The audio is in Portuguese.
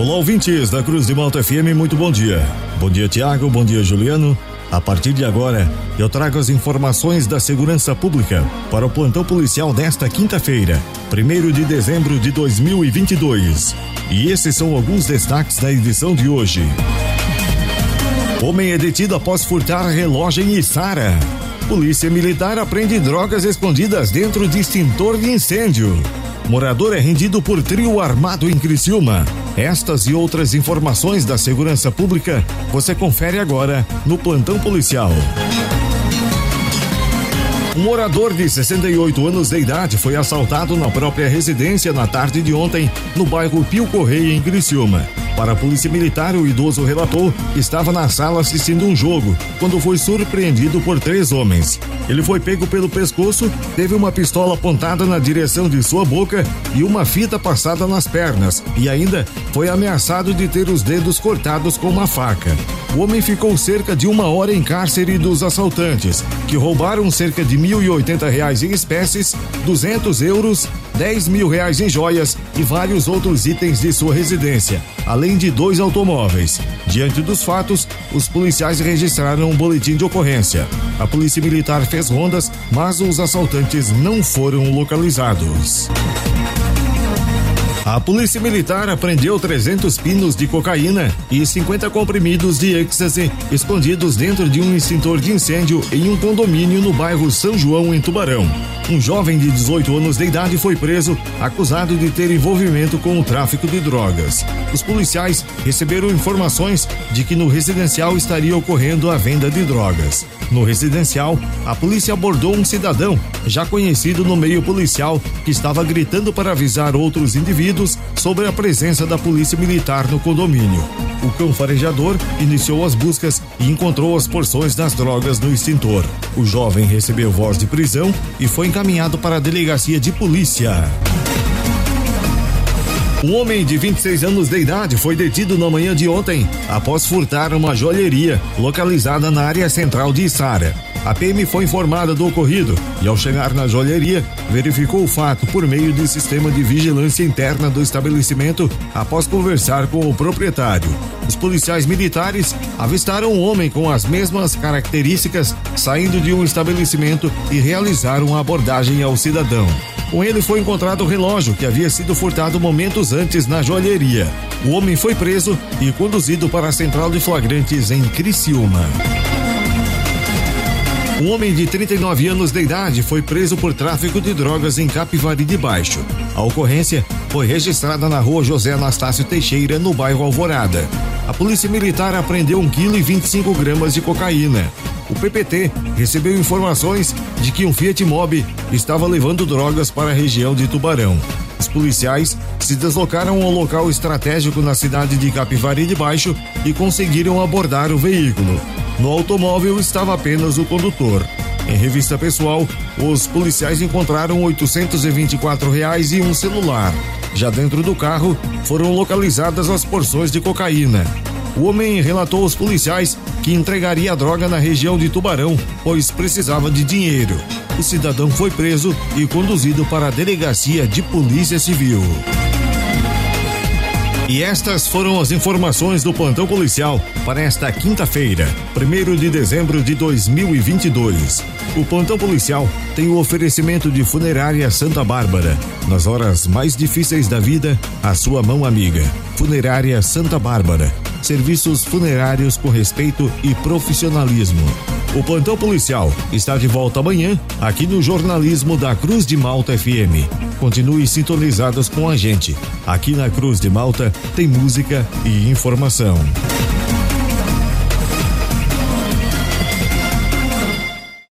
Olá, ouvintes da Cruz de Malta FM, muito bom dia. Bom dia, Tiago, bom dia, Juliano. A partir de agora, eu trago as informações da segurança pública para o plantão policial desta quinta-feira, 1 de dezembro de 2022. E esses são alguns destaques da edição de hoje. Homem é detido após furtar relógio em Içara. Polícia Militar apreende drogas escondidas dentro de extintor de incêndio. Morador é rendido por trio armado em Criciúma. Estas e outras informações da segurança pública você confere agora no Plantão Policial. Um morador de 68 anos de idade foi assaltado na própria residência na tarde de ontem, no bairro Pio Correia, em Criciúma. Para a polícia militar, o idoso relatou que estava na sala assistindo um jogo, quando foi surpreendido por três homens. Ele foi pego pelo pescoço, teve uma pistola apontada na direção de sua boca e uma fita passada nas pernas, e ainda foi ameaçado de ter os dedos cortados com uma faca. O homem ficou cerca de uma hora em cárcere dos assaltantes, que roubaram cerca de R$ 1.080 em espécies, 200 euros 10 mil reais em joias e vários outros itens de sua residência, além de dois automóveis. Diante dos fatos, os policiais registraram um boletim de ocorrência. A polícia militar fez rondas, mas os assaltantes não foram localizados. A polícia militar apreendeu 300 pinos de cocaína e 50 comprimidos de êxtase escondidos dentro de um extintor de incêndio em um condomínio no bairro São João, em Tubarão. Um jovem de 18 anos de idade foi preso, acusado de ter envolvimento com o tráfico de drogas. Os policiais receberam informações de que no residencial estaria ocorrendo a venda de drogas. No residencial, a polícia abordou um cidadão, já conhecido no meio policial, que estava gritando para avisar outros indivíduos sobre a presença da polícia militar no condomínio. O cão farejador iniciou as buscas e encontrou as porções das drogas no extintor. O jovem recebeu voz de prisão e foi encaminhado para a delegacia de polícia. Um homem de 26 anos de idade foi detido na manhã de ontem após furtar uma joalheria localizada na área central de Içara. A PM foi informada do ocorrido e, ao chegar na joalheria, verificou o fato por meio do sistema de vigilância interna do estabelecimento após conversar com o proprietário. Os policiais militares avistaram um homem com as mesmas características saindo de um estabelecimento e realizaram a abordagem ao cidadão. Com ele foi encontrado o relógio que havia sido furtado momentos antes na joalheria. O homem foi preso e conduzido para a central de flagrantes em Criciúma. Um homem de 39 anos de idade foi preso por tráfico de drogas em Capivari de Baixo. A ocorrência foi registrada na rua José Anastácio Teixeira, no bairro Alvorada. A polícia militar apreendeu 1 kg e 25 gramas de cocaína. O PPT recebeu informações de que um Fiat Mobi estava levando drogas para a região de Tubarão. Os policiais se deslocaram ao local estratégico na cidade de Capivari de Baixo e conseguiram abordar o veículo. No automóvel estava apenas o condutor. Em revista pessoal, os policiais encontraram 824 reais e um celular. Já dentro do carro, foram localizadas as porções de cocaína. O homem relatou aos policiais que entregaria a droga na região de Tubarão, pois precisava de dinheiro. O cidadão foi preso e conduzido para a delegacia de Polícia Civil. E estas foram as informações do plantão policial para esta quinta-feira, 1 de dezembro de 2022. O plantão policial tem o oferecimento de Funerária Santa Bárbara. Nas horas mais difíceis da vida, a sua mão amiga. Funerária Santa Bárbara. Serviços funerários com respeito e profissionalismo. O plantão policial está de volta amanhã aqui no jornalismo da Cruz de Malta FM. Continue sintonizados com a gente. Aqui na Cruz de Malta tem música e informação.